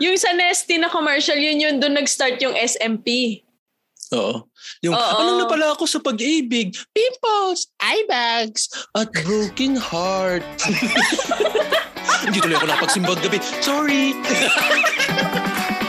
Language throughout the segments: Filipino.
Yung sa Nesty na commercial, yun yun doon nag-start yung SMP. Oo. Yung, Oo. ano na pala ako sa pag-ibig? Pimples, eye bags, at broken heart. Hindi tuloy ako nakapagsimbag gabi. Sorry.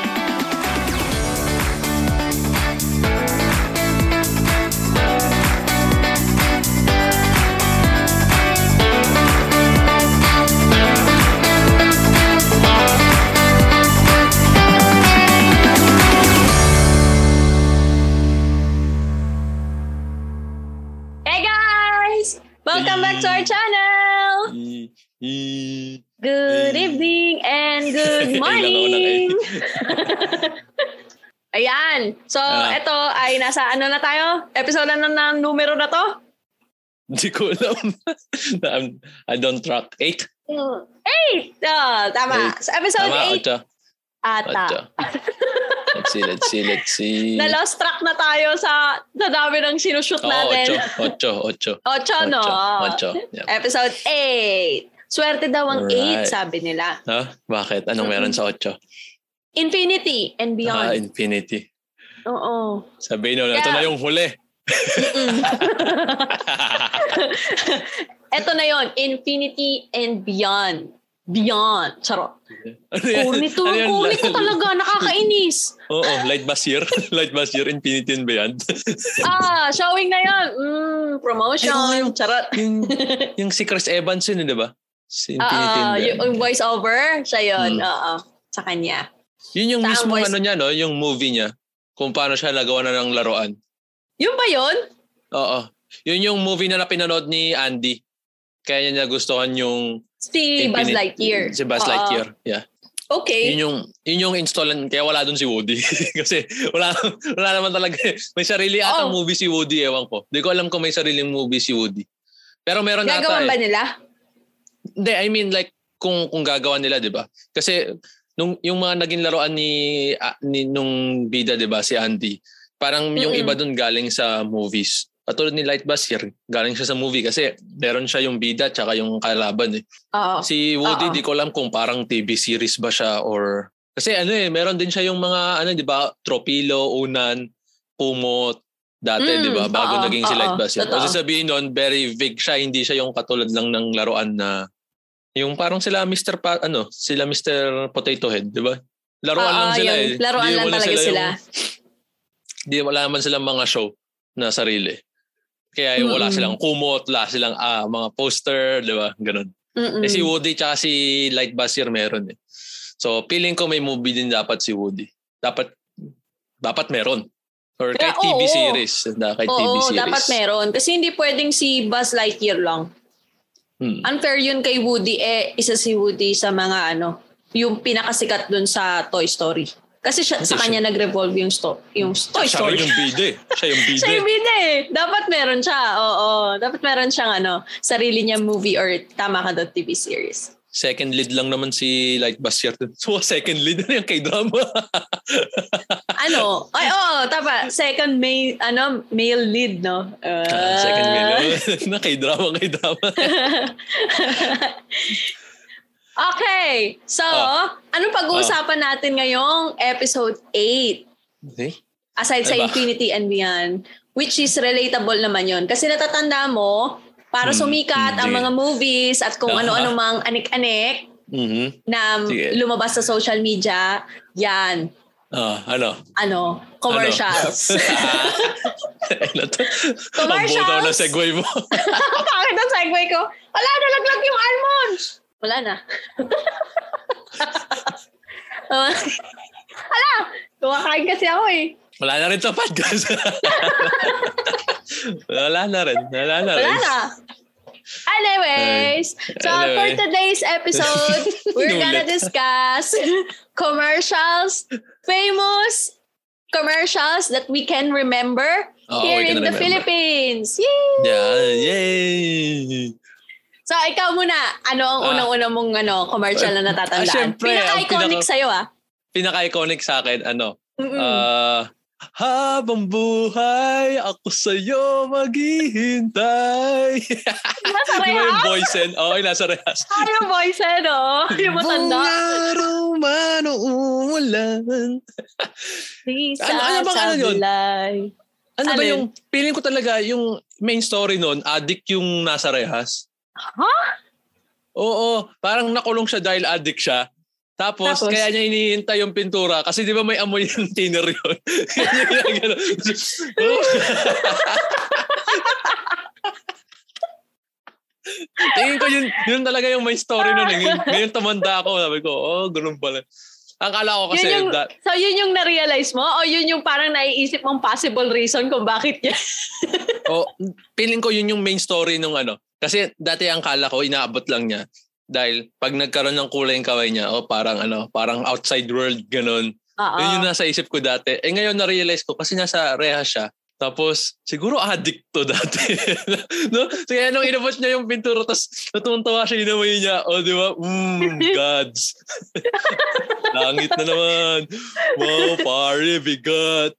Welcome back to our channel! Good evening and good morning! Ayan. So, Ah. ito ay nasa ano na tayo? Episode na ng numero na to? Hindi ko alam. I don't track. Eight? Eight! Oh, tama. Eight. So, episode Tama, 8 ocho. ata. Ocho. Let's see, let's see, let's see. Na-lost track na tayo sa, sa dami ng sinushoot Oo, natin. ocho. Ocho, ocho. Ocho, no? Ocho. Yeah. Episode 8. Swerte daw ang 8, Alright. sabi nila. Ha? Bakit? Anong meron sa ocho? Infinity and Ah, beyond. infinity. Oo. Sabihin ito Yeah. na yung huli. Ito na yon Infinity and beyond. Beyond. Charot. Ano? Corny to. Ano? Corny to talaga. Nakakainis. Oo, Light Basir. Light Basir, Infinity and Beyond. Ah, showing na yon Mm, promotion. Ay, yung- Charot. yung, yung si Chris Evans yun, di ba? Si Infinity Oo, and Beyond. yung voice over. Siya yun. Hmm. Oo. Sa kanya. Yun yung Saan mismo voice- ano niya, no? Yung movie niya. Kung paano siya nagawa na ng laruan. Yun ba yun? Oo. Yun yung movie na napinanood ni Andy. Kaya niya nagustuhan yung Si Buzz Lightyear. Si Buzz. Lightyear. Yeah. Okay. Yun yung yun yung installan kaya wala doon si Woody kasi wala wala naman talaga may sarili atang Oh. movie si Woody ewan ko. Hindi ko alam kung may sariling movie si Woody. Pero meron ata Gagawan ba eh. nila? Hindi, I mean like kung kung gagawa nila, 'di ba? Kasi nung yung mga naging laruan ni, ah, ni nung bida, 'di ba, si Andy. Parang yung Mm-mm. iba doon galing sa movies. Katulad ni Light Basir, galing siya sa movie kasi meron siya yung bida tsaka yung kalaban eh. Oo. Si Woody, Oo. di ko alam kung parang TV series ba siya or... Kasi ano eh, meron din siya yung mga, ano, di ba, Tropilo, Unan, Pumot, dati, Mm, di ba, bago oo, naging si Light Basir. Kasi sabihin nun, very vague siya, hindi siya yung katulad lang ng laruan na, yung parang sila Mr. Pa, ano, sila Mr. Potato Head, di ba? Laruan Oo, lang sila yung eh. laruan Di lang talaga sila. Yung, di wala naman silang mga show na sarili. Kaya yung wala silang kumot, wala silang ah, mga poster, di ba? Ganun. Mm-mm. Eh si Woody tsaka si Light Basir meron eh. So feeling ko may movie din dapat si Woody. Dapat dapat meron. Or Kaya, kahit TV oo. series. Na kahit TV Oo, series. dapat meron. Kasi hindi pwedeng si Buzz Lightyear lang. Hmm. Unfair yun kay Woody. Eh, isa si Woody sa mga ano, yung pinakasikat dun sa Toy Story. Kasi siya, sa kanya nag-revolve yung, sto- yung Toy Siya Story. yung bida eh. Siya yung bida. Siya yung bida eh. Dapat meron siya. Oo. Dapat meron siyang ano, sarili niya movie or tama ka doon TV series. Second lead lang naman si Light Basir. So second lead na yung kay drama. Ano? Ay, oo, tama. Second male, ano, male lead, no? Uh, second lead na kay drama, kay drama. Okay. So, Ah. anong pag-uusapan natin ngayong episode 8? Okay. Aside sa Ano ba? Infinity and Beyond, which is relatable naman yon Kasi natatanda mo, para Hmm, sumikat ang hindi. mga movies at kung Aha. ano-ano mang anik-anik Mhm. na Sige. lumabas sa social media, yan, Ah, ano? ano, commercials. ano to? Ang Commercials? buto na segue mo. Bakit ang segue ko? Wala, nalaglag yung almonds. Wala na. Uh, Hala, kumakain kasi ako eh. Wala na rin sa podcast. Wala na rin. Wala na rin. Wala na. Anyways, so for today's episode, we're gonna discuss commercials, famous commercials that we can remember Oo, here in the remember. Philippines. Yay! Yeah, yay! So ikaw muna, ano ang Ah. unang-una mong ano, commercial na natatandaan? Ah, syempre, ang Pinaka-iconic pinaka- sa'yo ah. Pinaka-iconic sa akin, ano, Mm-mm. ah, habang buhay, ako sa'yo maghihintay. Nasa Di ba yung rehas? boysen? Oo, yung nasa rehas. Ah, yung voice eh, no? Yung matanda. Buong araw man o umulan. Ano- ano bang ano yun? bulay. Ano ba yung, feeling ko talaga yung main story nun, addict yung nasa rehas. Ha? Oo, parang nakulong siya dahil addict siya. Tapos, Tapos? kaya niya hinihintay yung pintura kasi di ba may amoy yung thinner yun. Tingin ko yun, yun talaga yung may story nun. Eh. Ngayon, ngayon tumanda ako, sabi ko, oh, ganun pala. Akala ko kasi, Yun yung, that, so yun yung na-realize mo? O yun yung parang naiisip mong possible reason kung bakit niya? oh, feeling ko yun yung main story nung ano. Kasi dati ang kala ko, inaabot lang niya. Dahil pag nagkaroon ng kulay yung kaway niya, oh, parang ano, parang outside world, ganun. Oo. Yun yung nasa isip ko dati. Eh ngayon na-realize ko kasi nasa reha siya. Tapos, siguro addict to dati. no? So, kaya nung inabot niya yung pintura, tapos natutuntawa siya, inamay niya. O, di ba? Mm, gods. Langit na naman. Wow, pare, bigat.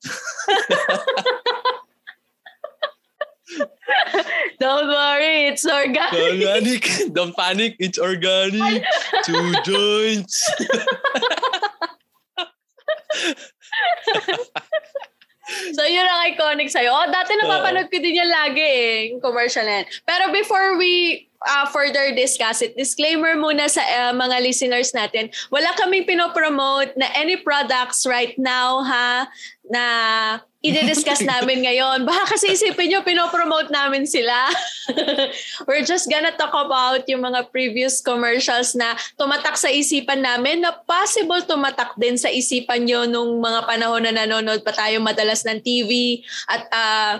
Don't worry, it's organic. Organic. Don't panic. It's organic. Two joints. So yun ang iconic sa'yo. Oh, dati napapanood ko din yan lagi eh, yung commercial na yan. Pero before we uh, further discuss it, disclaimer muna sa uh, mga listeners natin, wala kaming pinopromote na any products right now ha, na i-discuss namin ngayon. Baka kasi isipin nyo, pinopromote namin sila. We're just gonna talk about yung mga previous commercials na tumatak sa isipan namin na possible tumatak din sa isipan nyo nung mga panahon na nanonood pa tayo madalas ng TV at uh,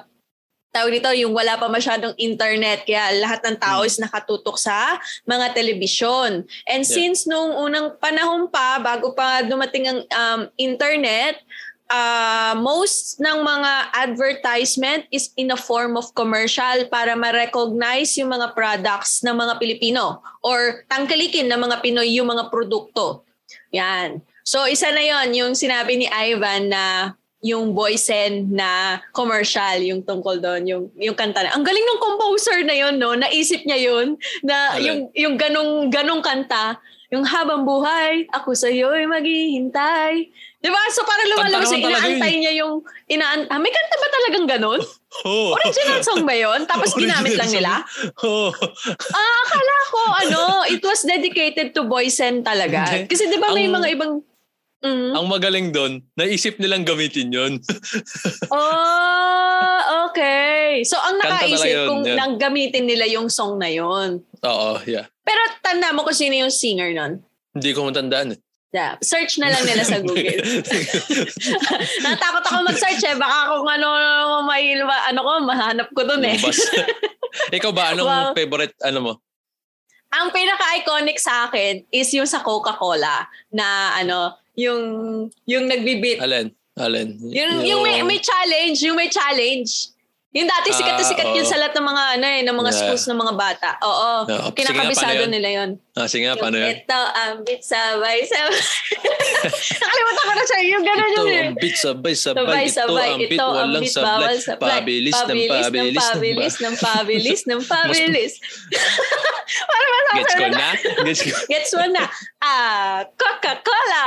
tawag dito, yung wala pa masyadong internet, kaya lahat ng tao is nakatutok sa mga telebisyon. And Yeah. since nung unang panahon pa, bago pa dumating ang um, internet, uh, most ng mga advertisement is in a form of commercial para ma-recognize yung mga products ng mga Pilipino or tangkilikin ng mga Pinoy yung mga produkto. Yan. So isa na yon yung sinabi ni Ivan na yung Boysen na commercial, yung tungkol doon, yung, yung kanta na. Ang galing ng composer na yun, no? Naisip niya yun, na Alin? yung, yung ganong, ganong kanta, yung habang buhay, ako sa'yo'y maghihintay. Di ba? So parang lumalabas yung talaga inaantay niya yung, inaan ah, may kanta ba talagang ganon? Oh. Original song ba yun? Tapos ginamit lang nila? Oh. Ah, akala ko, ano, it was dedicated to Boysen talaga. Hindi. Kasi di ba may mga ibang, Mhm. Ang magaling doon, naisip nilang gamitin yon. Oh, okay. So ang nakaisip talaga yun, kung yun. nang gamitin nila yung song na yun. Oo, yeah. Pero tanda mo kung sino yung singer nun. Hindi ko matandaan. eh. Yeah. Search na lang nila sa Google. Natakot ako mag-search eh. Baka kung ano, may, ano ko, mahanap ko dun eh. Ikaw ba, anong Wow. favorite, ano mo? Ang pinaka-iconic sa akin is yung sa Coca-Cola na ano, yung yung nagbibit. Alin? Alin? Yung, yung may, may challenge, yung may challenge. Yung dati sikat na Ah, sikat yun sa lahat ng mga ano eh, ng mga Yeah. schools ng mga bata. Oo. Nga, Kinakabisado nila yun. Ah, sige nga, paano yun? Ito ang bit sabay sabay. Nakalimutan ko na siya. Yung gano'n Ito yun eh. ang beat sabay sabay. Ito ang Ito ang walang sablay. Pabilis ng pabilis pabilis ng pabilis ng pabilis. Para Gets ko na? Gets ko. Gets mo na. Ah, Coca-Cola.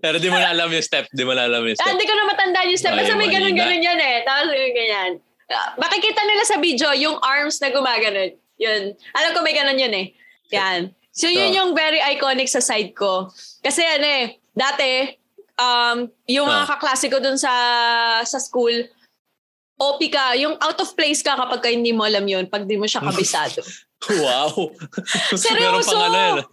Pero di mo na alam yung step. Di mo na alam yung Ah, step. hindi ko na matandaan yung step. Basta may ganun-ganun yan eh. Tapos ganyan. Ah, makikita nila sa video yung arms na gumaganon. Yun. Alam ko may ganun yun eh. Yan. So yun yung very iconic sa side ko. Kasi ano eh, dati, um, yung mga Oh. kaklase ko dun sa, sa school, OP ka, yung out of place ka kapag ka hindi mo alam yun, pag di mo siya kabisado. Wow. Seryoso? Ano.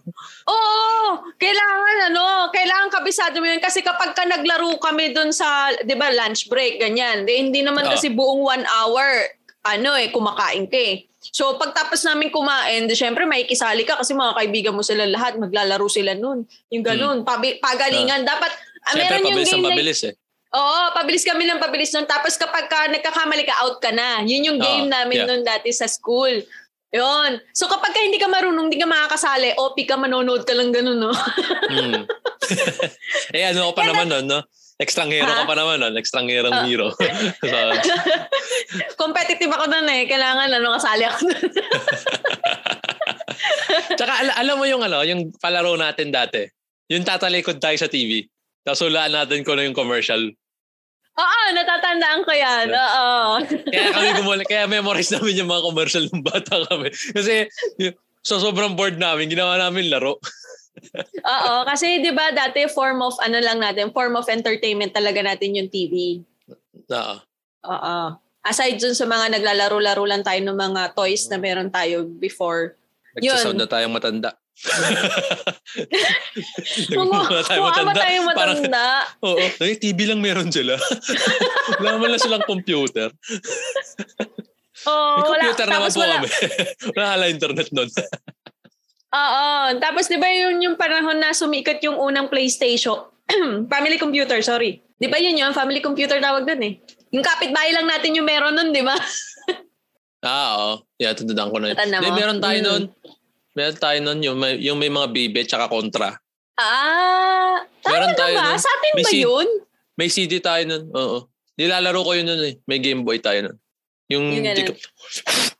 Oo, kailangan ano, kailangan kabisado mo yun kasi kapag ka naglaro kami dun sa, 'di ba, lunch break ganyan. Di, hindi naman Ah. kasi buong one hour ano eh kumakain ka eh. So pagtapos namin kumain, di syempre may kisali ka kasi mga kaibigan mo sila lahat, maglalaro sila nun. Yung ganun, pabi, pagalingan. Dapat, ah, Hmm. Meron yung game na- pabilis eh. Oo, pabilis kami ng pabilis nun. Tapos kapag ka nagkakamali ka, out ka na. Yun yung game Oo, namin yeah. nun dati sa school. Yun. So kapag ka hindi ka marunong, hindi ka makakasali, OP ka, manonood ka lang ganun, no? Hmm. eh ano ko pa naman nun, no? Ekstranghero ka pa naman, no? Ekstrangherong Ah. hero. so, Competitive ako nun eh. Kailangan ano, kasali ako nun. tsaka al- alam mo yung ano, yung palaro natin dati. Yung tatalikod tayo sa TV. Tapos hulaan natin kung ano yung commercial. Oo, natatandaan ko yan. Oo. Kaya kami gumuli, kaya memorize namin yung mga commercial ng bata kami. Kasi so sobrang bored namin, ginawa namin laro. Oo, kasi 'di ba dati form of ano lang natin, form of entertainment talaga natin yung TV. Oo. Oo. Aside dun sa mga naglalaro-laro lang tayo ng mga toys na meron tayo before. Nagsasound na tayong matanda. Tayong mukha ba tayong Parang, matanda? oo. Ay, TV lang meron sila. Wala man lang silang computer. Oo, May wala. computer naman Tapos po wala. kami. wala internet nun. Oo. Tapos di ba yun yung panahon na sumikat yung unang PlayStation? family computer, sorry. Di ba yun yun? Family computer tawag dun eh. Yung kapitbahay lang natin yung meron nun, di ba? ah, oo. Yeah, tandaan ko na yun. Mo? meron tayo Mm. nun. Meron tayo nun yung may, yung may mga bibe tsaka kontra. Ah, Meron tayo ba? nun. Sa atin May ba yun? May CD tayo nun. Oo. Nilalaro ko yun nun eh. May Game Boy tayo nun. Yung, Yung di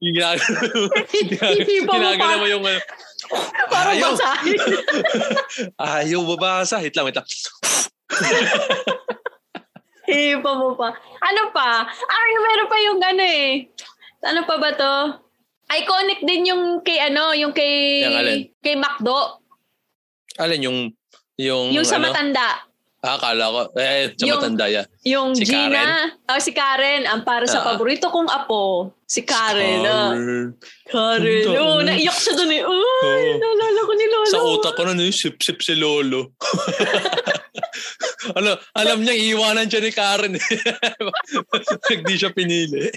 yung ginagano Hihipa mo yung ano. Parang Ayaw. basahin. Ayaw babasa. Hit lang, wait lang. Hihipa mo pa. Ano pa? Ay, meron pa yung ano eh. Ano pa ba to? Iconic din yung kay ano, yung kay Yung alin? kay Macdo. Alin yung yung, Yung sa ano? Ah, matanda. akala ko. Eh, sa Yung- matanda ya. Yung Si Gina. Oh, si Karen. Ang para sa Ah. paborito kong apo. Si Karen. ah. Karen. Karen. Ganda, Oh, oh. naiyak siya dun eh. Uy, Oo. naalala ko ni Lolo. Sa utak ko na yung sip-sip si Lolo. ano, alam niya, iiwanan siya ni Karen. Hindi siya pinili.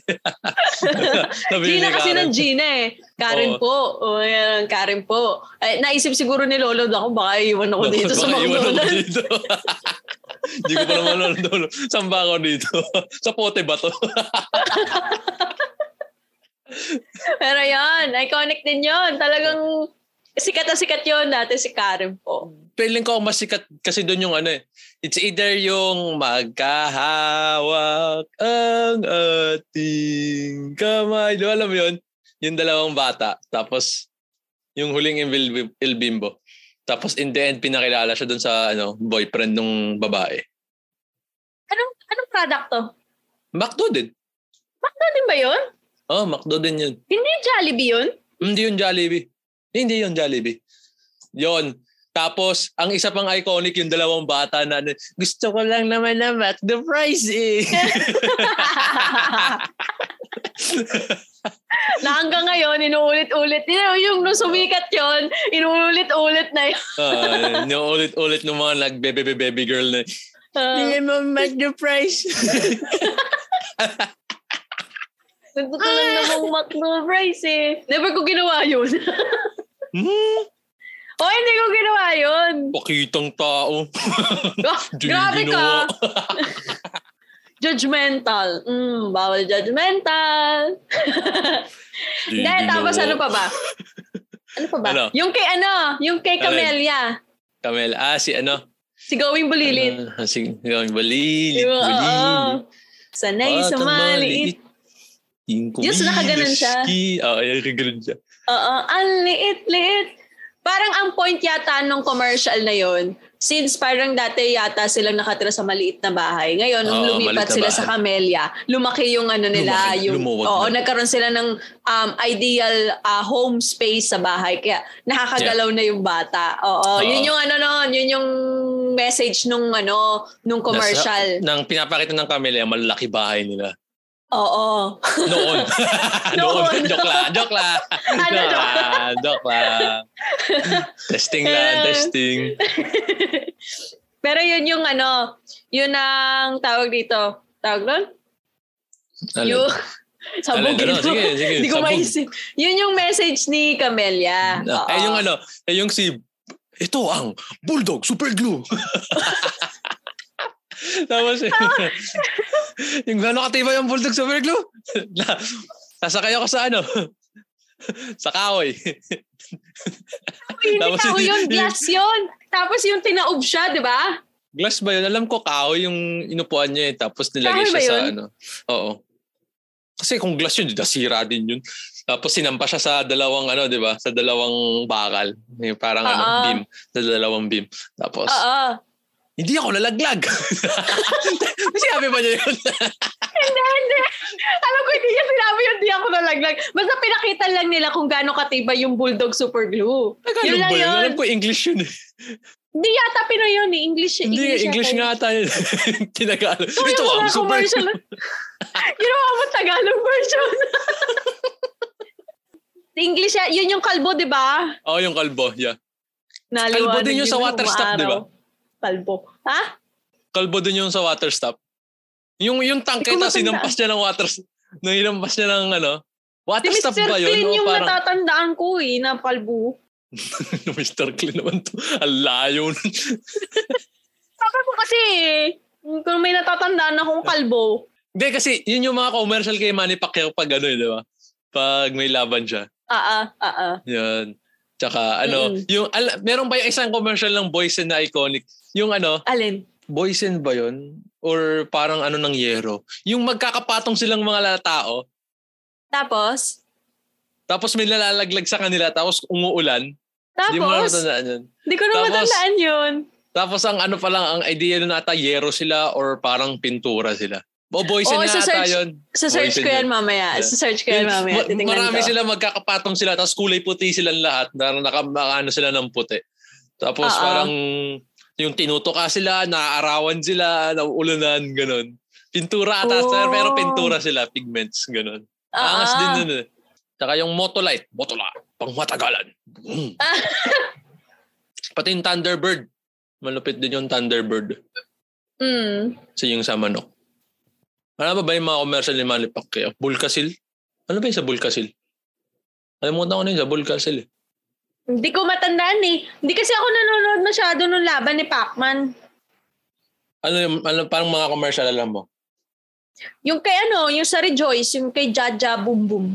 Gina ni kasi ng Gina eh. Karen Oo. po. O yan, Karen po. Eh, naisip siguro ni Lolo ako, baka iwan ako dito sa Baka McDonald's. Hindi ko pa naman alam doon. Saan ba ako dito? sa pote ba to? Pero yan, iconic din yon Talagang sikat na sikat yon dati si Karen po. Feeling ko mas sikat kasi doon yung ano eh. It's either yung magkahawak ang ating kamay. Di alam mo yun? Yung dalawang bata. Tapos yung huling Il, Bimbo. Tapos in the end, pinakilala siya doon sa ano boyfriend nung babae. Anong, anong product to? McDo din. Ano din ba yun? Oh, McDo din yun. Hindi Jollibee yun? Hindi yun Jollibee. Hindi yun Jollibee. Yun. Tapos, ang isa pang iconic yung dalawang bata na gusto ko lang naman na McDo fries eh. na hanggang ngayon, inuulit-ulit. Yung nung sumikat yon inuulit-ulit na yun. uh, yung ulit-ulit ng mga nag-baby baby girl na, Uh, Bigyan mo McDo fries. Nagtutulang na mong McDo fries eh. Never ko ginawa yun. hmm, o, hindi ko ginawa yun. pakitang tao. Ah, grabe ka. Judgmental. Mm, bawal judgmental. Di Hindi, tapos ano pa ba? Ano pa ba? Ano? Yung kay ano, yung kay? Camelia. Kamel, ah, si ano? Si Going Bulilit. Ah, si Gawin Balilit. Yung, oo. Balilit. Sanay sa maliit. Yung Diyos, nakaganon siya. Oo, yung nakaganon siya. Oo, ang liit-liit. Parang ang point yata nung commercial na yon since parang dati yata silang nakatira sa maliit na bahay. Ngayon, nung Oo, lumipat sila bahay. sa Camellia, lumaki yung ano nila. Lumaki, yung, oo, na. nagkaroon sila ng um, ideal uh, home space sa bahay. Kaya nakakagalaw na yung bata. Oo, Oo. yun yung ano nun, yun yung message nung ano, nung commercial. Nasa, nang pinapakita ng Camellia, malaki bahay nila. Oo. Noon. Noon. joke lang. Joke lang. Ano, joke lang. Joke lang. testing lang. Testing. Pero yun yung ano, yun ang tawag dito. Tawag doon? Alin? Yung, sabog? Ano? Sige, sige. Hindi ko maisip. Yun yung message ni Camelia. Eh, yung ano, eh, yung si, ito ang Bulldog Super Glue. Tapos, yung gano'ng katibay yung Bulldog Super Glue? Sasakay ako sa ano, sa kahoy. Hindi Tapos hindi- yun, glass yun. Tapos yung tinaob siya, di ba? Glass ba yun? Alam ko kahoy yung inupuan niya eh. Tapos nilagay Kahoy siya sa ano. Oo. Kasi kung glass yun, nasira din yun. Tapos sinampa siya sa dalawang ano, di ba? Sa dalawang bakal. Yung parang ano, Oo. beam. Sa dalawang beam. Tapos, Oo. Hindi ako nalaglag. Sinabi ba niya yun? Hindi, hindi. Alam ko, hindi niya sinabi yun, hindi ako nalaglag. Basta pinakita lang nila kung gaano katibay yung Bulldog Super Glue. Tagalog Yun lang yun? yun. Alam ko English yun eh. Hindi yata Pinoy yun eh. English, Hindi, English yata yun. nga tayo. Tinagalog. Ito Ito ang super. commercial. Ginawa mo Tagalog version. English, yun yung kalbo, di ba? Oo, oh, yung kalbo. Yeah. Naliwanag din yun sa water stop, di ba? Kalbo. Ha? Kalbo din yung sa water stop. Yung, yung tangke, tapos sinampas niya ng water Nang hinampas niya ng ano. Si Water stop Mr. ba yun? Clean O yung parang, natatandaan ko eh, na kalbo. Mr. Clean naman to. Ang layo. nun. Ko kasi kung may natatandaan akong kalbo. Hindi, kasi yun yung mga commercial kay Manny Pacquiao pag ano eh, di ba? Pag may laban siya. Ah, ah, ah, ah. Yan. Tsaka ano, Mm-mm. yung, al- meron ba yung isang commercial ng Boysen na iconic? Yung ano, Alin? Boysen ba yun? Or parang ano ng yero? Yung magkakapatong silang mga tao, Tapos? tapos may nalalaglag sa kanila, tapos umuulan. Mo Tapos? matandaan yun. Hindi ko na Tapos- matandaan yun. Tapos ang ano pa lang, ang idea nun ata, yero sila or parang pintura sila. O Boysen Oo, na ata yun. Sa search ko yan mamaya. Yeah. Sa search ko yan mamaya. ma- Titingnan marami ko. sila magkakapatong sila tapos kulay puti silang lahat na naka, naka- ano sila ng puti. Tapos Oo. parang yung tinutuka sila, naaarawan sila, nauulanan, ganun. Pintura ata, Oh. pero pintura sila, pigments, ganun. Ah, Angas ah. din nun eh. Tsaka yung Motolite, Motola, pang matagalan. Mm. Ah. Pati yung Thunderbird. Malupit din yung Thunderbird. Mm. Kasi yung sa manok. Ano ba ba yung mga commercial ni Manny Pacquiao? Bulkasil? Ano ba yung sa Bulkasil? Alimutan ko na yun sa Bulkasil. eh. Hindi ko matandaan eh. Hindi kasi ako nanonood masyado nung laban ni Pacman. Ano yung, ano, parang mga commercial alam mo? Yung kay ano, yung sa Rejoice, yung kay Jaja Boom Boom.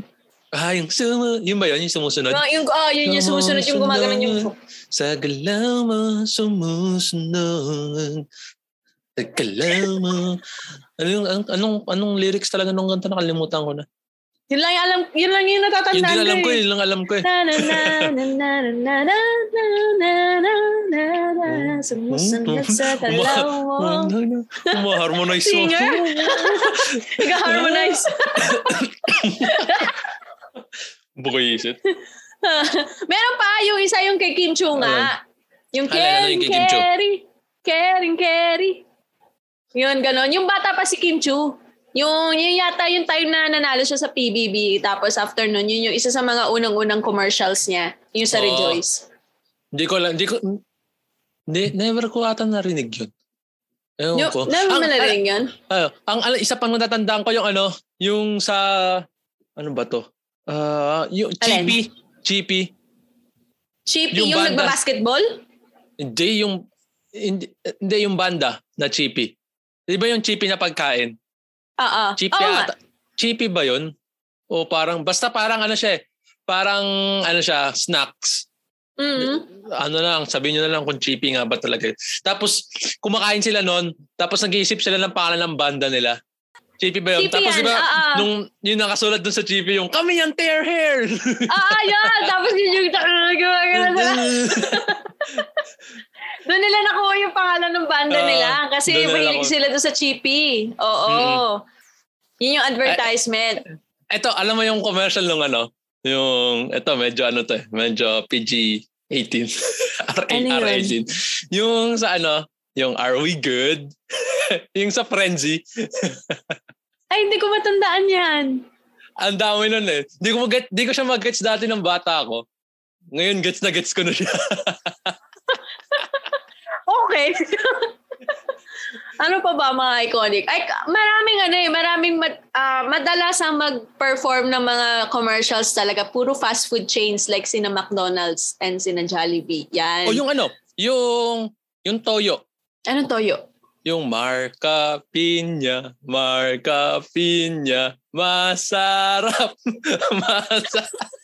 Ah, yung, sumu, yun ba yun? Yung sumusunod? Yung, yung, oh, yun yung sumusunod, yung gumagano yung... Sa galaw mo, sumusunod. Sa galaw mo. Ano yung, anong, anong, anong lyrics talaga nung kanta? Nakalimutan ko na. Yun lang yung alam, yun lang yung Yun natatandaan din alam ko, eh. yun lang alam ko eh. Na na na na na na na na na na na na Sumusunod sa talaw mo. Uma-harmonize mo. Singer? Nag-harmonize. Bukisit. Meron pa, yung isa yung kay Kim Chu nga. Yung Kering yung Chu. Kerry. Kering Kerry. Yun, ganon. Yung bata pa si Kim Chu. Yung, yun yata yung time na nanalo siya sa PBB. Tapos after nun, yun yung isa sa mga unang-unang commercials niya. Yung sa Oo. Rejoice. Hindi ko lang, hindi ko, hindi, never ko ata narinig yun. Ewan Yung, ko. never Ang- narinig yun? Ah, ang ala- isa pang natatandaan ko yung ano, yung sa ano ba to? Ah, yung? Chippy, Chippy. Chippy, Yung yung, banda. nagbabasketball? Hindi yung hindi, hindi yung banda na Chippy. Di ba yung Chippy na pagkain? Oo. Chippy Oo nga. ata. Chippy ba yun? O parang basta parang ano siya eh. Parang ano siya, snacks. Mm. Ano lang, sabihin nyo na lang kung Chippy nga ba talaga. yun. Tapos kumakain sila noon, tapos nag-iisip sila ng pangalan ng banda nila. Chippy ba yun? Chippy tapos yan, diba, oo. nung yung nakasulat dun sa Chippy, yung kami yung tear hair. Ah, yun. Tapos yun yung gumagano sila. Doon nila nakuha yung pangalan ng banda Oo, nila. Kasi mahilig sila doon sa Chippy. Oo. Yun yung advertisement. Ito, alam mo yung commercial nung ano? Yung, ito, medyo ano to eh. Medyo PG-18. RA, Ano yun? R18. Yung sa ano, yung Are We Good? yung sa Frenzy. Ay, hindi ko matandaan yan. Ang dami nun eh. Di ko, mag- di ko siya mag-gets dati ng bata ako. Ngayon, gets na gets ko na siya. Okay. ano pa ba mga iconic? Ay, maraming ano eh, maraming mad, ah, madalas ang mag-perform ng mga commercials talaga. Puro fast food chains like sina McDonald's and sina Jollibee. Yan. o yung ano, yung, yung toyo. Anong toyo? Yung Marca Pinya, Marca Pinya, masarap, masarap.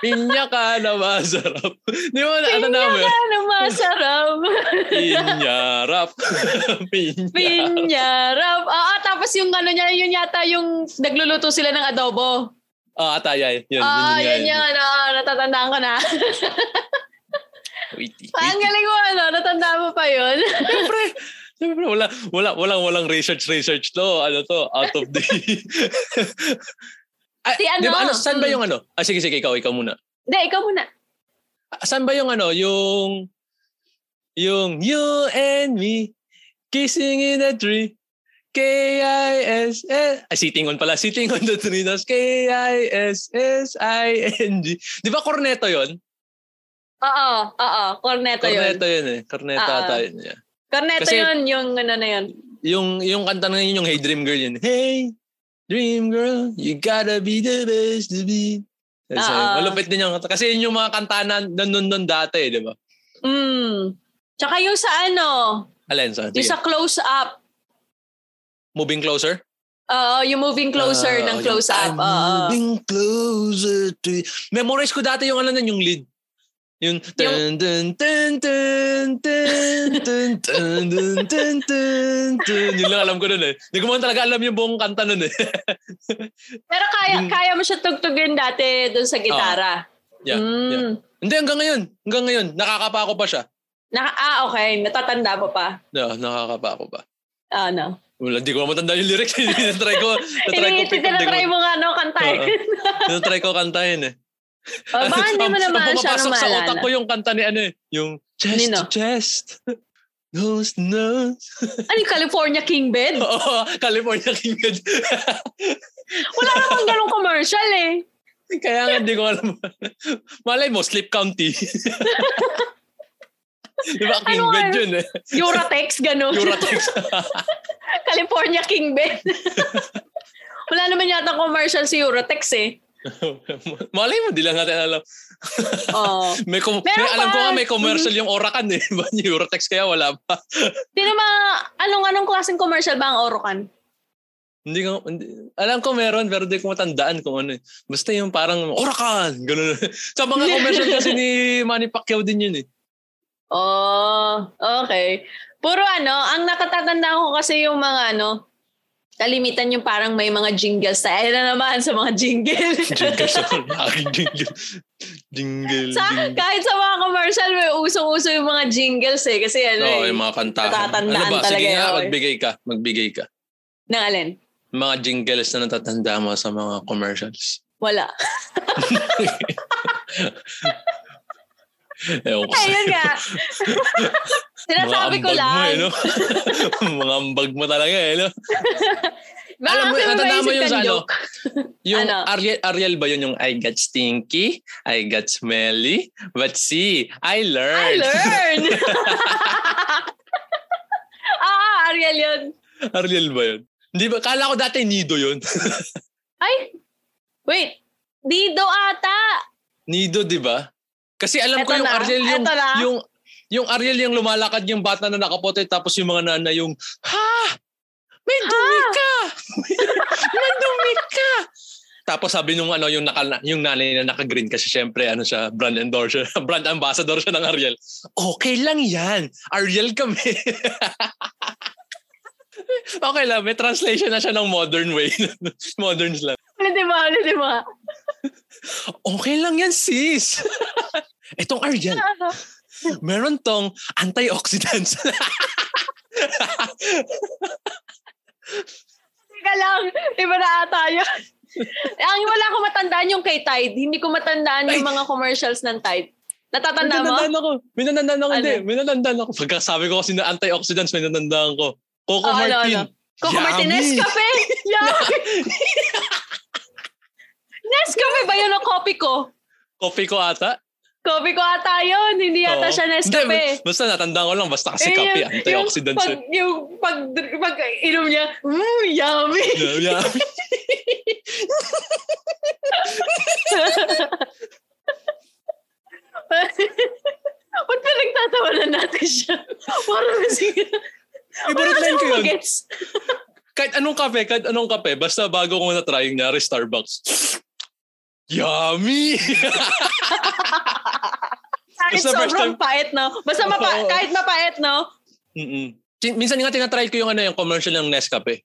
Pinya ka na masarap. Di ba na, ano namin? Pinya ka na masarap. Pinyarap. Pinyarap. Pinyarap. Oo, tapos yung ano niya, yun yata yung nagluluto sila ng adobo. Ah, ataya. Yun, Ah, yun, yun yung ano, natatandaan ko na. Wait, Ang galing mo ano, natandaan mo pa yun. Siyempre, siyempre, wala, wala, walang, walang research, research to. Ano to, out of the... ah, Si ano? Di ba, ano, saan ba Mm. yung ano? Ah, sige, sige, ikaw, ikaw muna. Hindi, ikaw muna. Ah, Saan ba yung ano, yung... Yung you and me kissing in a tree. K-I-S-S... Ah, sitting on pala. Sitting on the tree. Tapos K-I-S-S-I-N-G. Di ba corneto yon? Oo, oo, corneto, Corneto yun. yun eh. Corneto ata yun. Yeah. Corneto Kasi- yun, yung ano na yun. Yung, yung kanta na yun, yung Hey Dream Girl yun. Hey, Dream Girl, you gotta be the best to be. Kasi, Oo. malupit din yung kanta. Kasi yun yung mga kanta na nun, nun dati, di ba? Mm. Tsaka yung sa ano, Alin, saan? yung sa close up. Moving Closer? Oo, yung moving closer Ah, ng yung close up. I'm Oo. moving closer to you. Memorize ko dati yung ano nun, yung lead. Yung dun dun dun dun dun dun dun dun dun dun dun Yun lang alam ko nun eh. Hindi ko man talaga alam yung buong kanta nun eh. Pero kaya, kaya mo siya tugtugin dati doon sa gitara. Yeah, Mm. yeah. Hindi, hanggang ngayon. Hanggang ngayon. Nakakapa ko pa siya. Naka, ah, okay. Natatanda mo pa. No, nakakapa ko pa. Ah, no. Wala, di ko matanda yung lyrics. Tinatry ko. Tinatry ko. Tinatry mo nga, no, kantahin. Tinatry ko kantahin eh. Oh, baka hindi mo naman siya sa maalala. utak ko yung kanta ni ano eh. Yung chest Nino? to chest. Nose to nose. Ano yung California King Bed? Oo, California King Bed. Wala namang ganong commercial eh. Kaya nga hindi ko alam. Malay mo, Sleep County. Di ba King Ano Bed yun eh. Euratex, gano'n. Euratex. California King Bed. Wala naman yata commercial si Euratex eh. Malay mo, di lang natin alam. Oh. May, com- may alam ko pa. nga may commercial yung Oracan eh. Ba yung Eurotex kaya wala pa. Sino mga, anong, anong klaseng commercial ba ang Orocan? Hindi ko, hindi, alam ko meron pero di ko matandaan kung ano eh. Basta yung parang Oracan! Ganun. Sa mga commercial kasi ni Manny Pacquiao din yun eh. Oh, okay. Puro ano, ang nakatatandaan ko kasi yung mga ano, kalimitan yung parang may mga jingles. Tayo na naman sa mga jingle. Jingle sa laging jingle. Jingle, sa, jingle. kahit sa mga commercial, may usong-uso yung mga jingles eh. Kasi ano Oo, eh, yung mga kantahan. natatandaan Ano ba? talaga Sige nga, yun. magbigay ka. Magbigay ka. Nang alin? Mga jingles na natatanda mo sa mga commercials. Wala. Ewan ko Ayun nga. Sinasabi ko lang. Mo, eh, no? mga ambag mo talaga eh. No? Baka Alam mo, kasi may natanda mo yung sa ano? Yung Ano? Ariel, Ariel ba yun yung I got stinky, I got smelly, but see, I I learned. learned! ah, Ariel yun. Ariel ba yun? Hindi ba? Kala ko dati Nido yun. Ay, wait. Dido ata. Nido, di ba? Kasi alam ko Eto yung na, Ariel yung, yung yung Ariel yung lumalakad yung bata na nakapote tapos yung mga nana yung ha? May dumi ka! May dumi ka! Tapos sabi nung ano yung naka, yung nanay na naka-green kasi syempre ano siya brand endorser brand ambassador siya ng Ariel. Okay lang yan. Ariel kami. Okay lang may translation na siya ng modern way. Modern slang. Hindi ba? Hindi ba? okay lang yan sis. Etong Ariel meron tong antioxidants. Teka lang. Iba na ata yun. Ang wala ko matandaan yung kay Tide. Hindi ko matandaan yung mga commercials ng Tide. Natatanda mo? Minanandaan ako. Minanandaan ako. Ano? Hindi. Minanandaan ako. Pagkasabi ko kasi na antioxidants, minanandaan ko. Coco Oh, ano, Martin. ano? Coco Martin, Yummy. Nescafe! Yummy! Nescafe ba yun ang copy ko? Coffee ko ata. Copy ko ata yun. Hindi yata Oo. siya Nescafe. Hindi, basta natandaan ko lang. Basta kasi Eh, kape. yung- Antioxidants. Yung pag, yung pag, pag inom niya, mmm, yummy. Yeah, yeah. Ba't pa nagtatawanan natin siya? Parang. Favorite line ko yun. Kahit anong kape, kahit anong kape, basta bago ko na try, nyari Starbucks. Yummy! Kahit Basta sobrang time- pait, no? Basta mapa- Oo. kahit mapait, no? Mm-mm. Minsan nga tinatry ko yung ano yung commercial ng Nescafe.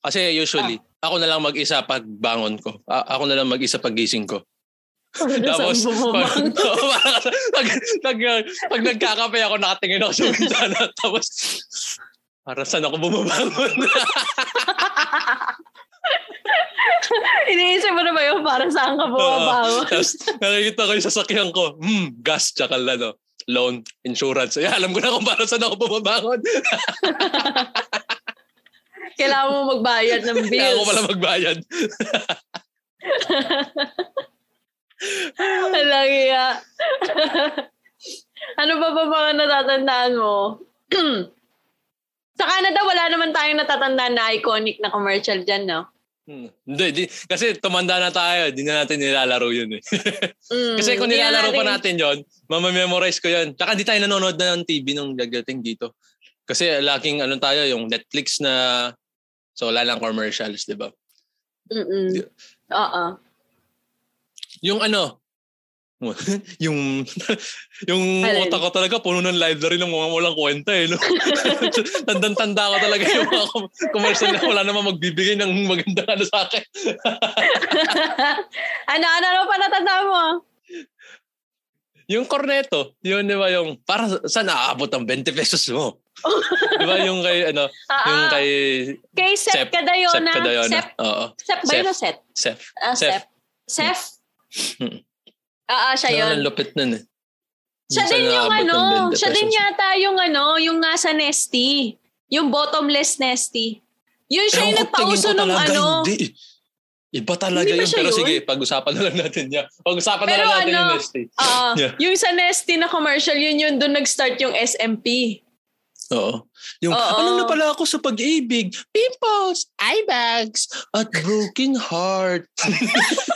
Kasi usually, ako na lang mag-isa pag bangon ko. A- ako na lang mag-isa pag gising ko. Tapos, Saan pag, pag, pag, pag nagkakape ako, nakatingin ako sa bintana. Tapos, para saan ako bumabangon? Iniisip mo na ba yun para saan ka bumabangon? Tapos, nakikita ko yung sasakyan ko. Hmm, gas, tsaka ano, loan, insurance. Ay, alam ko na kung para saan ako bumabangon. Kailangan mo magbayad ng bills. Kaya ako pala magbayad. Walang iya. ano ba ba mga natatandaan mo? Sa Canada, wala naman tayong natatandaan na iconic na commercial dyan, no? Hmm. Hindi, di, kasi tumanda na tayo. Di na natin nilalaro yun eh. Mm, kasi kung hindi nilalaro pa natin- yon mamamemorize ko yun. Tsaka di tayo nanonood na ng TV nung gagating dito. Kasi laking ano tayo, yung Netflix na so wala lang commercials, di ba? Mm-mm. Oo. Yung ano, yung yung Alin? utak ko talaga puno ng library ng mga walang kwenta eh. No? Tandang-tanda ko talaga yung mga com- commercial na wala naman magbibigay ng magandang ano sa akin. ano, ano, ano pa natanda mo? Yung corneto, yun di ba yung, para saan naaabot ang 20 pesos mo? di ba yung kay, ano, Ah, yung ah. kay Kay Sep, Sep- Cadayona. Sep Cadayona. Sep, Oo. Sep ba yun o Sep? Sef. Ah, Sef. Sep. Hmm. Ah, ah, siya yun. Ang lupit nun eh. Siya Minsan din yung ano, 20 siya din yata yung ano, yung nga sa Nesty. Yung bottomless Nesty. Yun siya yung Ewan nagpauso ko ng talaga, ano. Hindi. Iba talaga yun. Pero yun? sige, pag-usapan na lang natin niya. Pag-usapan na Pero lang natin ano, yung Nesty. Ah, Yeah. Yung sa Nesty na commercial, yun yun, doon nag-start yung SMP. Oo. Yung, Oo. ano na pala ako sa pag-ibig? Pimples, eye bags, at broken heart.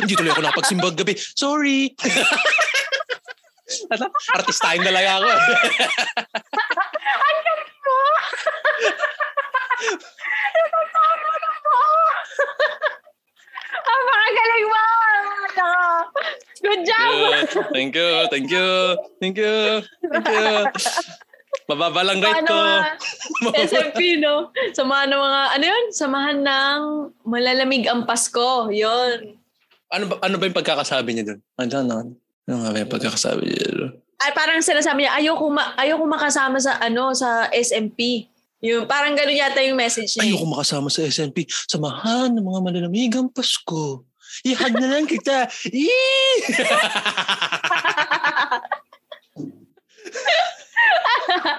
Hindi tuloy ako nakapagsimbag gabi. Sorry. Ano? Artistahin talaga ako. Ah, makagaling mo! Nako. Good job! Thank you. Thank you. Thank you. Thank you. Mababa lang rate ko. mga SMP, no? Samahan ng mga, ano yun? Samahan ng malalamig ang Pasko. Yun. Ano ba, ano ba yung pagkakasabi niya doon? Ano, ano? Ano nga ba yung pagkakasabi niya doon? Ay, parang sinasabi niya, ayoko, ma- ayoko makasama sa, ano, sa SMP. Yung, parang gano'n yata yung message niya. Ayoko makasama sa SMP. Samahan ng mga malalamigang Pasko. Ihag na lang kita. Eee!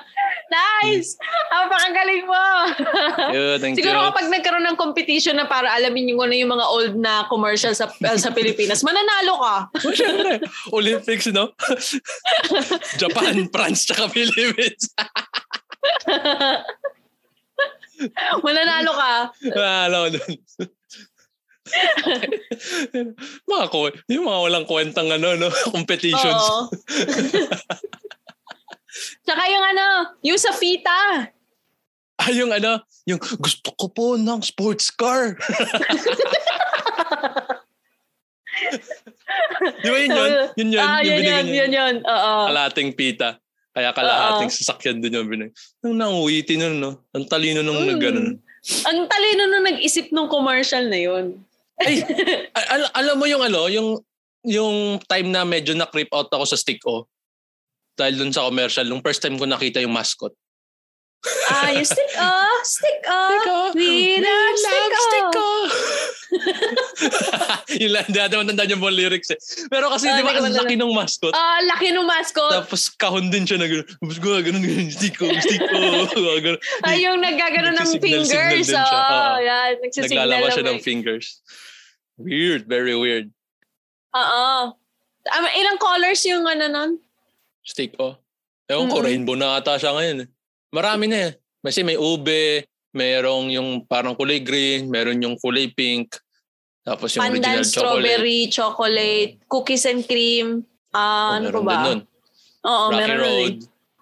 nice! Ang pakagaling mo! yeah, thank Siguro you. kapag nagkaroon ng competition na para alamin yung ano yung mga old na commercial sa sa Pilipinas, mananalo ka. Oh, syempre. Olympics, no? Japan, France, tsaka Philippines. mananalo ka. Ko doon. mga ko, yung mga walang kwentang ano, no? competitions. Oo. Tsaka yung ano, yung sa Fita. Ah, yung ano, yung gusto ko po ng sports car. Di ba yun yun? Yun yun. Ah, yun yun, yun yun. Oo. Kalating pita. Kaya kalahating sasakyan din yung binigay. Nung nanguwitin nun, no? Ang talino nung Mm. nag. Ang talino nung nag-isip nung commercial na yun. Ay, al- al- alam mo yung ano, yung yung time na medyo na-creep out ako sa stick o dahil dun sa commercial, nung first time ko nakita yung mascot. Ah, yung stick oh, stick oh. We love stick oh. yung lang, hindi natin matandaan yung buong lyrics eh. Pero kasi Ah, di ba, matandaan. laki ng mascot. Ah, laki nung mascot. Tapos kahon din siya na gano'n. Tapos ko, gano'n, gano'n, stick ko, stick ko. Gano'n. Ay, yung naggagano ng fingers. Oo, Oo. yan. Nagsisignal Naglalabas siya ng fingers. Weird, very weird. Oo. Um, ilang colors yung ano nun? Stick ko. Ewan ko, Mm-mm. rainbow na ata siya ngayon. eh. Marami na eh. Kasi may ube, merong yung parang kulay green, meron yung kulay pink, tapos yung Pandan original chocolate. strawberry, chocolate, cookies and cream. Oh, Ah, ano pa meron ba? din nun. Oo, Rocky meron. Road.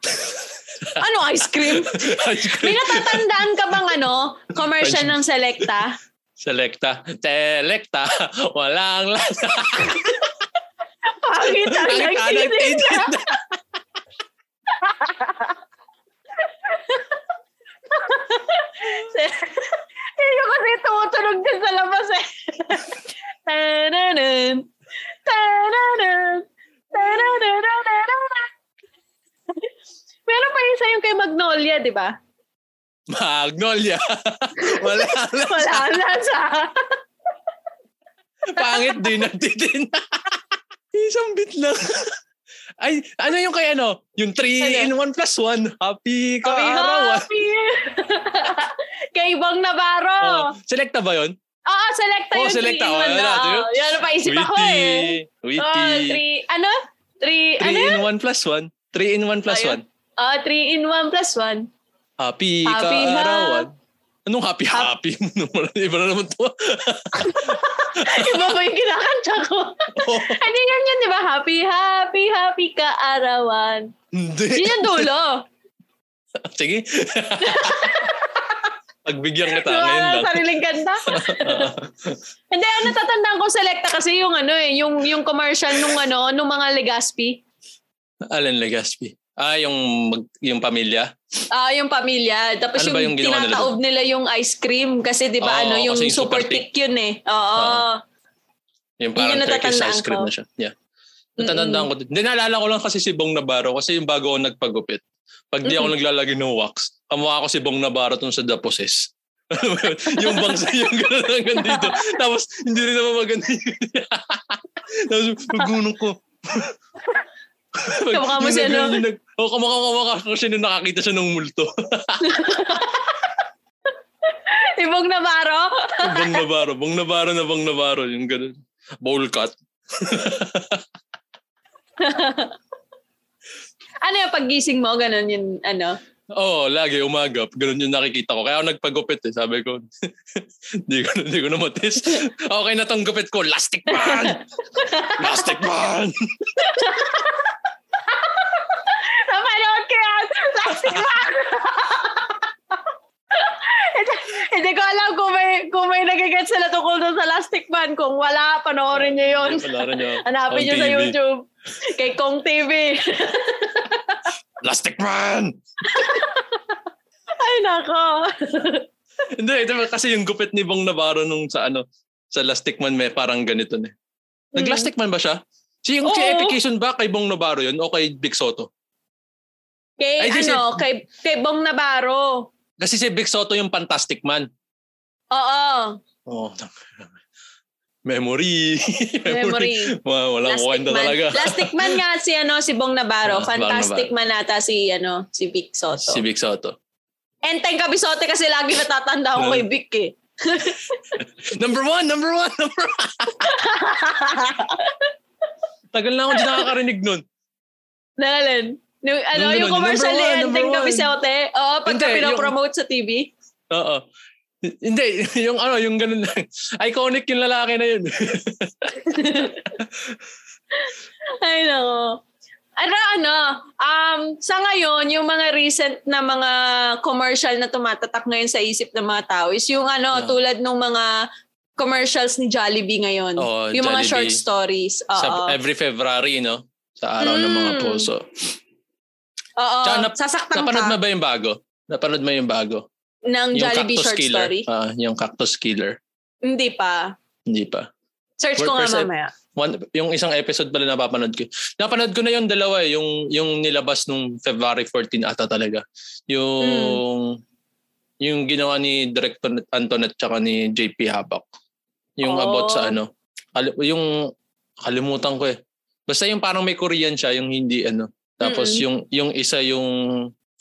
Ano, ice cream? Ice May cream. natatandaan ka bang ano, commercial ng Selecta? Selecta. Selecta. Walang lasa. Pangit ang nagtitinda. Hindi ko kasi tumutunog din sa labas eh. Tananan. Tananan. Meron pa isa yung kay Magnolia, di ba? Magnolia. Wala lasa. Wala lasa. Pangit din nagtitinda. Isang bit lang. Ay, ano yung kay ano? Yung 3 in 1 plus 1. Happy ka Happy, arawan. happy. kay Bong Navarro. Oh, selecta ba yun? Oo, selecta Oh, yung selecta. 3 in 1 Oh, na. Oh, yan pa isip ako eh. Witty. Oh, three, ano? Three, 3 ano? in 1 plus 1. 3 in 1 plus Ayun. 1. Ah, three in 1 plus 1. Happy, Happy ka arawan. Anong happy Hap- happy? Iba na naman to. Iba ba yung kinakanta ko? Oh, Hindi yan yun, di ba? Happy, happy, happy kaarawan. Hindi. Yun yung dulo. Sige. Pagbigyan kita Yung ngayon ano, sariling kanta. Hindi, ano natatandaan ko selecta kasi yung ano eh, yung, yung commercial nung ano, nung mga Legaspi. Alan Legaspi. Ah, yung mag, yung pamilya. Ah, yung pamilya. Tapos Ano yung yung nila nila yung ice cream kasi 'di ba Oo, ano yung yung super thick yun eh. Oo. Oo. Yung parang yung Turkish ice cream ko. na siya. Yeah. Natatandaan ko. Hindi, naalala ko lang kasi si Bong Navarro kasi yung bago ako nagpagupit. Pag di ako naglalagay ng wax, kamukha ko si Bong Navarro tun sa The Possess. Yung bangsa yung gano'n hanggang dito. Tapos hindi rin naman maganda yun. Tapos magunong ko. Kamukha mo yung si nag- Oo, kamukha kamukha ko siya nung nakakita siya ng multo. Ibong Navarro. bong Navarro. Bong Navarro na Bong Navarro. Yung gano'n. Bowl cut. ano yung paggising mo? Ganon yung ano. Oo, oh, lagi umaga. Ganun yung nakikita ko. Kaya ako nagpagupit eh. Sabi ko, hindi ko, hindi ko na matis. Okay na tong gupit ko. Lastic man! Lastic man! Napanood ko yan! Plastic man! Hindi- ko alam kung may, kung may nagigets sila tungkol doon sa Plastic Man. Kung wala, panoorin nyo yun. Hanapin nyo sa TV. YouTube. Kay Kong TV. Lastic man! Ay, nako. hindi, ito kasi yung gupit ni Bong Navarro nung sa ano, sa Lastic Man may parang ganito na. Nag-Lastic Man ba siya? Si yung si Oo. Epication ba kay Bong Navarro yun o kay Big Soto? Kay, Ay, di si- ano, kay, kay Bong Navarro. Kasi si Big Soto yung Fantastic Man. Oo. Oh, memory. Memory. Wow, walang Plastic kwenta Man. talaga. Plastic Man nga si ano si Bong Navarro. Bong Fantastic Man nata si ano si Vic Soto. si Big Soto. Enteng Kabisote kasi lagi natatanda ko kay Vic eh. Number one, number one, number one. Tagal na ako dyan nakakarinig nun. Nalan. Yung, ano, Nung yung ganun, commercial ni number one. Kabisote. Oo, pagka Hindi, pinapromote sa TV. Oo. Hindi, yung ano, yung ganun lang. Iconic yung lalaki na yun. Ay, nako. Ano, ano, um, sa ngayon, yung mga recent na mga commercial na tumatatak ngayon sa isip ng mga tao is yung ano, Ah. tulad ng mga commercials ni Jollibee ngayon. Oo, yung mga Jollibee. short stories. Sa every February, no? Sa araw ng mga Mm. puso. Oo. Tsaka nap- Sasaktan Napanood ka mo ba yung bago? Napanood mo yung bago? ng Yung Jollibee Cactus short Killer. story? Ah, yung Cactus Killer. Hindi pa. Hindi pa. Search ko nga mamaya. One, yung isang episode pala napapanood ko. Napanood ko na yung dalawa eh, yung yung nilabas nung February 14 ata talaga. Yung yung ginawa ni Director Antoinette tsaka ni JP Habak. Yung Oh. about sa ano. kal- yung kalimutan ko eh. Basta yung parang may Korean siya, yung hindi ano. Tapos Mm-mm. yung yung isa yung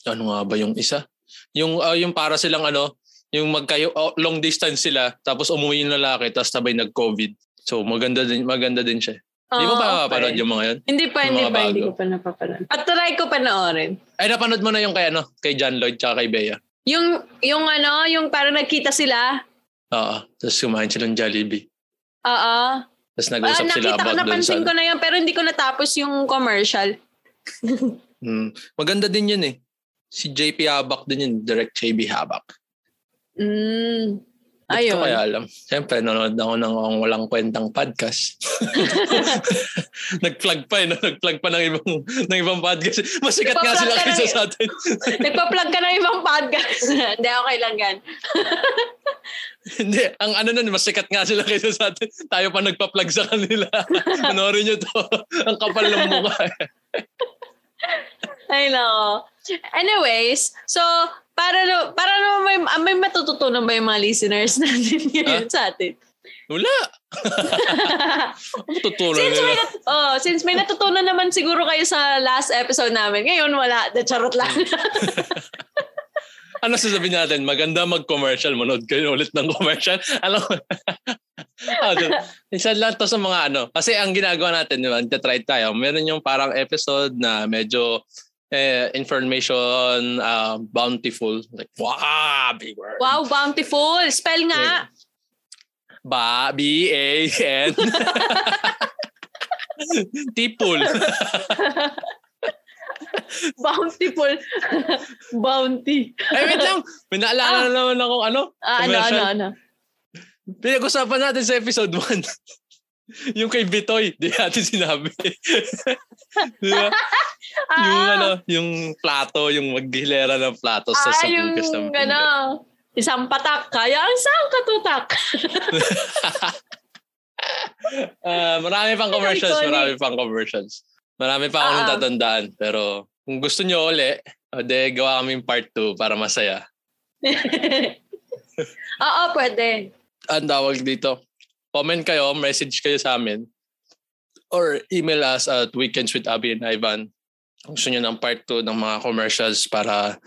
ano nga ba yung isa? Yung ah, yung para silang ano, yung magkayo oh, long distance sila tapos umuwi yung lalaki tapos sabay nag-COVID. So maganda din maganda din siya. Di mo Oo, pa okay. mapapanood yung mga yun? Hindi pa, Yung hindi pa, hindi bago? ko pa napapanood. At try ko panoorin. Ay napanood mo na yung kay ano, kay John Lloyd tsaka kay Bea. Yung, yung ano, yung parang nagkita sila. Oo. Tapos kumain silang Jollibee. Oo. Tapos Ah, nag-usap sila nakita ko, about dun sa... napansin ko na yun, pero hindi ko natapos yung commercial. Hmm. Maganda din yun eh. Si JP Habak din yun. Direct JB Habak. Mm. Ayun. ko kaya alam. Siyempre, nanonood ako ng walang kwentang podcast. Nag-plug pa eh. No? Nag-plug pa ng ibang, ng ibang podcast. Masikat nga Nagpa-plug sila ka kaysa sa atin. Nagpa-plug ka ng ibang podcast. Hindi, okay lang yan. Hindi, ang ano nun, masikat nga sila kaysa sa atin. Tayo pa nagpa-plug sa kanila. Panoorin nyo to. ang kapal ng mukha. Ay, nako. Anyways, so, para, no, para no, may, ah, may matututunan ba yung mga listeners natin ngayon sa atin? Wala. Tutulong Since may, nila. nat- oh, since may natutunan naman siguro kayo sa last episode namin, ngayon wala. The charot lang. Ano sasabihin natin? Maganda mag-commercial. Manood kayo ulit ng commercial. Alam mo? Ah, dun. isa lang to sa mga ano. Kasi ang ginagawa natin, di ba? try tayo. Meron yung parang episode na medyo eh, information uh, bountiful. Like, wow, big word. wow, bountiful. Spell nga. Ba, B-A-N. Tipul. Bountiful. Bounty. Ay, wait lang. May naalala na naman ako ano. Ah, ano, ano, ano. Pinag-usapan natin sa episode 1. Yung kay Bitoy, di natin sinabi. di ba? Yung Ah. ano, yung plato, yung maghilera ng plato sa ah, sa yung bugas ng ano, isang patak, kaya ang isang katutak. Ah, marami pang commercials, marami pang commercials. Marami pa akong Ah. natatandaan. Pero kung gusto nyo uli, o de, gawa kaming part 2 para masaya. Oo, pwede. Ang tawag dito. Comment kayo, message kayo sa amin. Or email us at Weekends with Abby and Ivan. Kung gusto nyo ng part 2 ng mga commercials para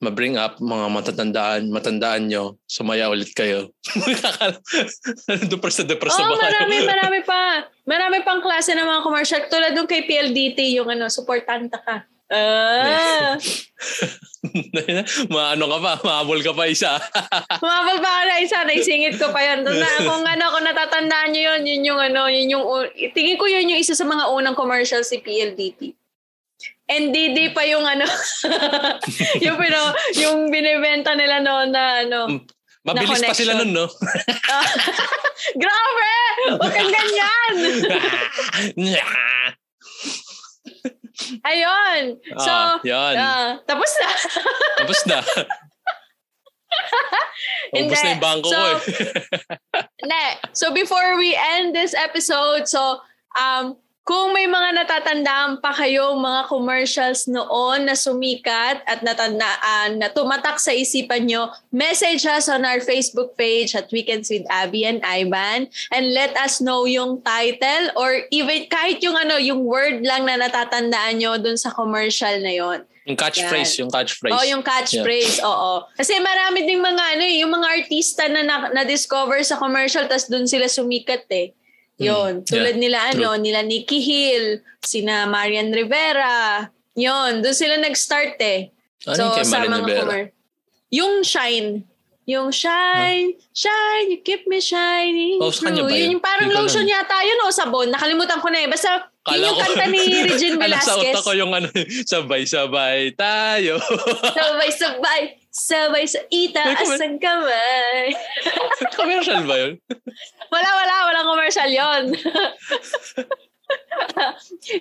ma-bring up mga matatandaan, matandaan nyo, sumaya ulit kayo. depressed na depressed na Oo, ba marami, marami pa. Marami pang klase ng mga commercial. Tulad nung kay PLDT, yung ano, supportanta ka. Ah, Maano ka pa, mahabol ka pa isa. Humabal pa ako na isa, naisingit ko pa yun. Doon na, kung ano, kung natatandaan nyo yun, yun yung ano, yun yung, tingin ko yun yung isa sa mga unang commercial si PLDT. NDD pa yung ano, yung, pino, yung binibenta nila noon na ano. Mabilis pa sila nun, no? Grabe! Huwag kang ganyan! Ayun! So, Ah, yan. ah, tapos na. Tapos na. Ubus na yung bangko So, ko eh. Hindi. So before we end this episode, so um kung may mga natatandaan pa kayong mga commercials noon na sumikat at natandaan na tumatak sa isipan nyo, message us on our Facebook page at Weekends with Abby and Ivan and let us know yung title or even kahit yung ano, yung word lang na natatandaan nyo dun sa commercial na yon. Yung catchphrase, Yan. yung catchphrase. Oh, yung catchphrase, oo. Kasi marami ding mga ano, eh, yung mga artista na na- na-discover sa commercial tas doon sila sumikat eh. Yun. Mm, Tulad yeah, nila ano, nila Nikki Hill, sina Marian Rivera. Yun, doon sila nag-start eh. Ano yung kay Marian Rivera? commer- Yung Shine. Yung Shine, Shine, you keep me shining Oh, sa kanya through. ba yun? Yun, yung parang Hindi lotion alam. yata yun o sabon. Nakalimutan ko na eh. Basta yun yung kanta ni Regine Alam sa Velasquez. utak ko yung ano, sabay-sabay tayo. Sabay-sabay, sabay sa ita, May comment- asang kamay. Commercial ba yun? Wala, wala, walang commercial yon.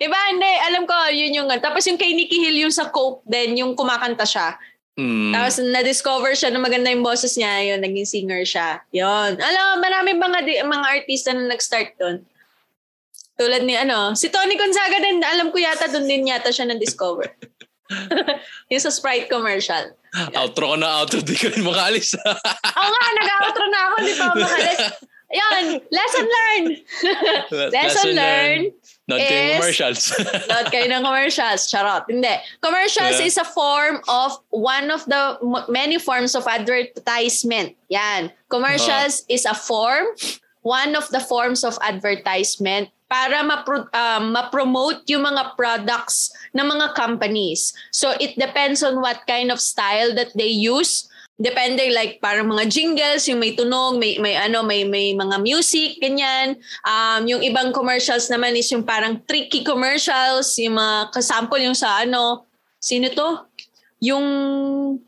Iba, hindi. Alam ko, yun yung... Tapos yung kay Nikki Hill, yung sa Coke din, yung kumakanta siya. Hmm. Tapos na-discover siya na maganda yung boses niya, yun, naging singer siya. Yun. Alam, marami mga, di- mga artista na nag-start doon. Tulad ni ano, si Tony Gonzaga din, alam ko yata doon din yata siya na-discover. yung sa Sprite commercial. outro ko na outro, di ka rin makaalis. Oo nga, nag-outro na ako, di pa ako makalis. Yan, lesson learned. lesson learned. Not yung is- commercials. Note kayo ng commercials. Charot. Hindi. Commercials Yeah. is a form of one of the many forms of advertisement. Yan. Commercials is a form, one of the forms of advertisement para mapro- um, ma-promote yung mga products ng mga companies. So it depends on what kind of style that they use. Depende like parang mga jingles, yung may tunog, may may ano, may may mga music ganyan. Um yung ibang commercials naman is yung parang tricky commercials, yung mga kasample yung sa ano, sino to? yung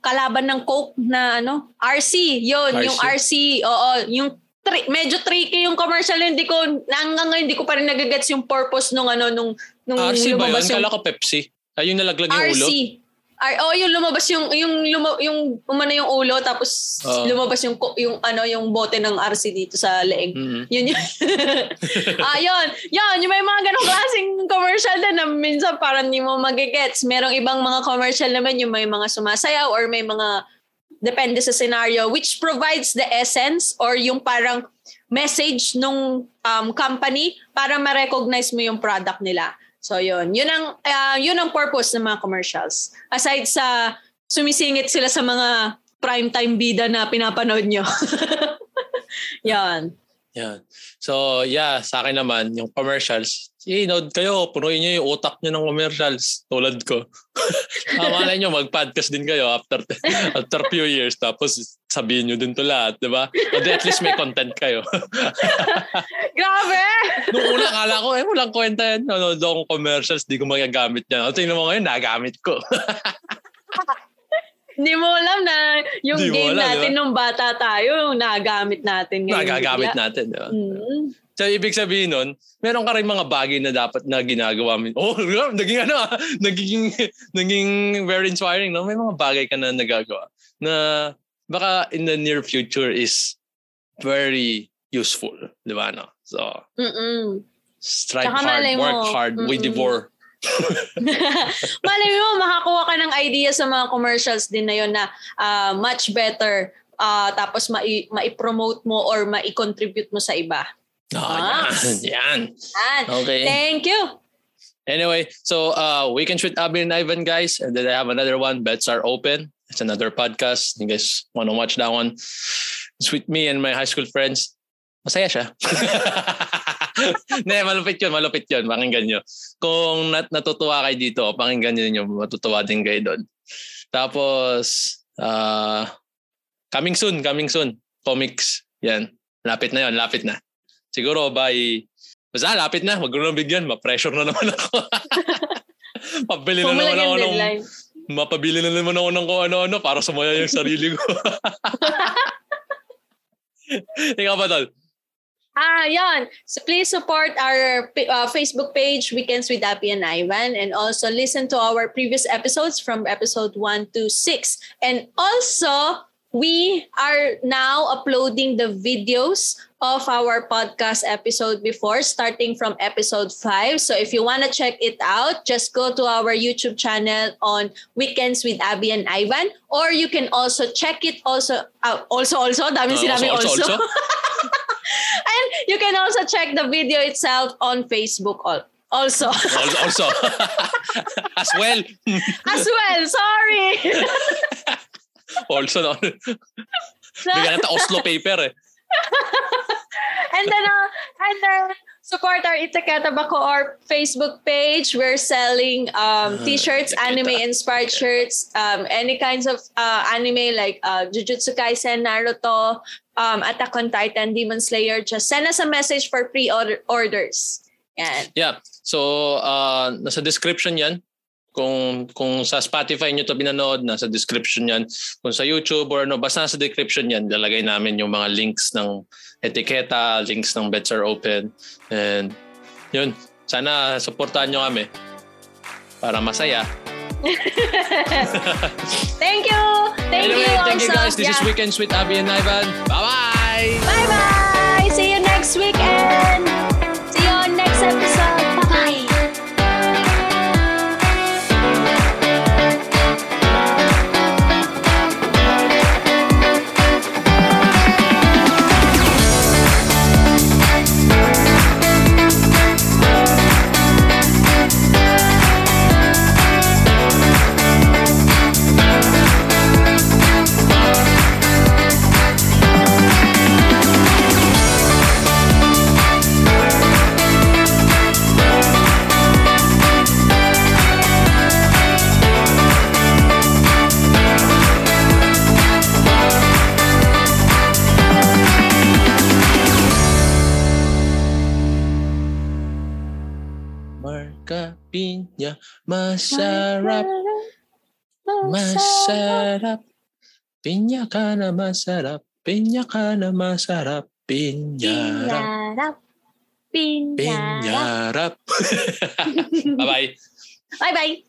kalaban ng Coke na ano, RC, RC. yung RC, oo, yung tri- medyo tricky yung commercial, hindi ko, hanggang ngayon, hindi ko pa rin nagagets yung purpose nung ano, nung, nung RC ba yun? lumabas yung Kala ko Pepsi. Ay, yung nalaglag yung ulo. RC. R oh, yung lumabas yung yung luma, yung umano yung ulo tapos Oo. lumabas yung yung ano yung bote ng RC dito sa leeg. Mhm. Yun yun. ah, yun. Yun, yung may mga ganong klaseng commercial din na minsan parang hindi mo magigets. Merong ibang mga commercial naman yung may mga sumasayaw or may mga depende sa scenario which provides the essence or yung parang message nung um, company para ma-recognize mo yung product nila. So yun, yun ang ah, yun ang purpose ng mga commercials. Aside sa sumisingit sila sa mga primetime bida na pinapanood nyo. yan. Yan. So, yeah, sa akin naman, yung commercials, i-node kayo, punuin nyo yung utak nyo ng commercials, tulad ko. ah, malay nyo, mag-podcast din kayo after after few years, tapos sabihin nyo din to lahat, di ba? Di at least may content kayo. Grabe! Nung una, kala ko, eh, walang kwenta yan. Ano, akong commercials, di ko magagamit yan. O, tingnan mo ngayon, nagamit ko. Hindi mo alam na yung Di game alam, natin di ba? nung bata tayo, yung nagamit natin ngayon. Nagagamit natin, di ba? Mm. So, ibig sabihin nun, meron ka rin mga bagay na dapat na ginagawa mo. Oh, naging ano ah, naging, naging very inspiring, no? May mga bagay ka na nagagawa na baka in the near future is very useful, di ba, no? So, Mm-mm. strive Tsaka hard, mo, work hard, we mm-mm. devour. Malay mo, makakuha ka ng idea sa mga commercials din na yun na ah, much better ah, tapos mai- mai-promote mo or mai-contribute mo sa iba. Ah, yan, yan. Yan. Okay. Thank you. Anyway, so uh, Weekends with Abby and Ivan, guys. And then I have another one, Bets Are Open. It's another podcast. You guys want to watch that one? It's with me and my high school friends. Masaya siya. ne, malupit yun, malupit yun. Pakinggan nyo. Kung nat natutuwa kayo dito, pakinggan nyo yun, matutuwa din kayo doon. Tapos, uh, coming soon, coming soon. Comics. Yan. Lapit na yun, lapit na. Siguro by Basta lapit na, wag na bigyan, ma-pressure na naman ako. Pabili na naman ako ng, mapabili na naman ako ng kung ano-ano para sumaya yung sarili ko. Ikaw ba, Tol? Ah, yon. So please support our uh, Facebook page, Weekends with Appy and Ivan, and also listen to our previous episodes from episode 1 to 6. And also, we are now uploading the videos of our podcast episode before, starting from episode 5. So if you want to check it out, just go to our YouTube channel on Weekends with Abby and Ivan, or you can also check it also, uh, also, also, dami Uh, sinabi also, also. also? And you can also check the video itself on Facebook al- also. Also, also. As well. As well, sorry. Also, no. Bigyan natin Oslo paper eh. and then, uh, and then support our Itaketa Bako or Facebook page. We're selling um, Ah, t-shirts, anime-inspired shirts, um, any kinds of uh, anime like uh, Jujutsu Kaisen, Naruto, um, Attack on Titan, Demon Slayer. Just send us a message for pre-orders. Yan. Yeah. So, uh, nasa description yan. Kung kung sa Spotify nyo to binanood, nasa description yan. Kung sa YouTube or no, basta nasa description yan, lalagay namin yung mga links ng etiketa, links ng Bets Are Open. And yun, sana supportahan nyo kami para masaya. Thank you. Thank anyway, you thank you guys. This is Yeah. Weekends with Abby and Ivan. Bye-bye! Bye-bye! See you next weekend! Masarap. Masarap. Pinya ka na masarap. Pinya ka na masarap. Pinyarap. Pinyarap. Pinyarap. Bye-bye. Bye-bye.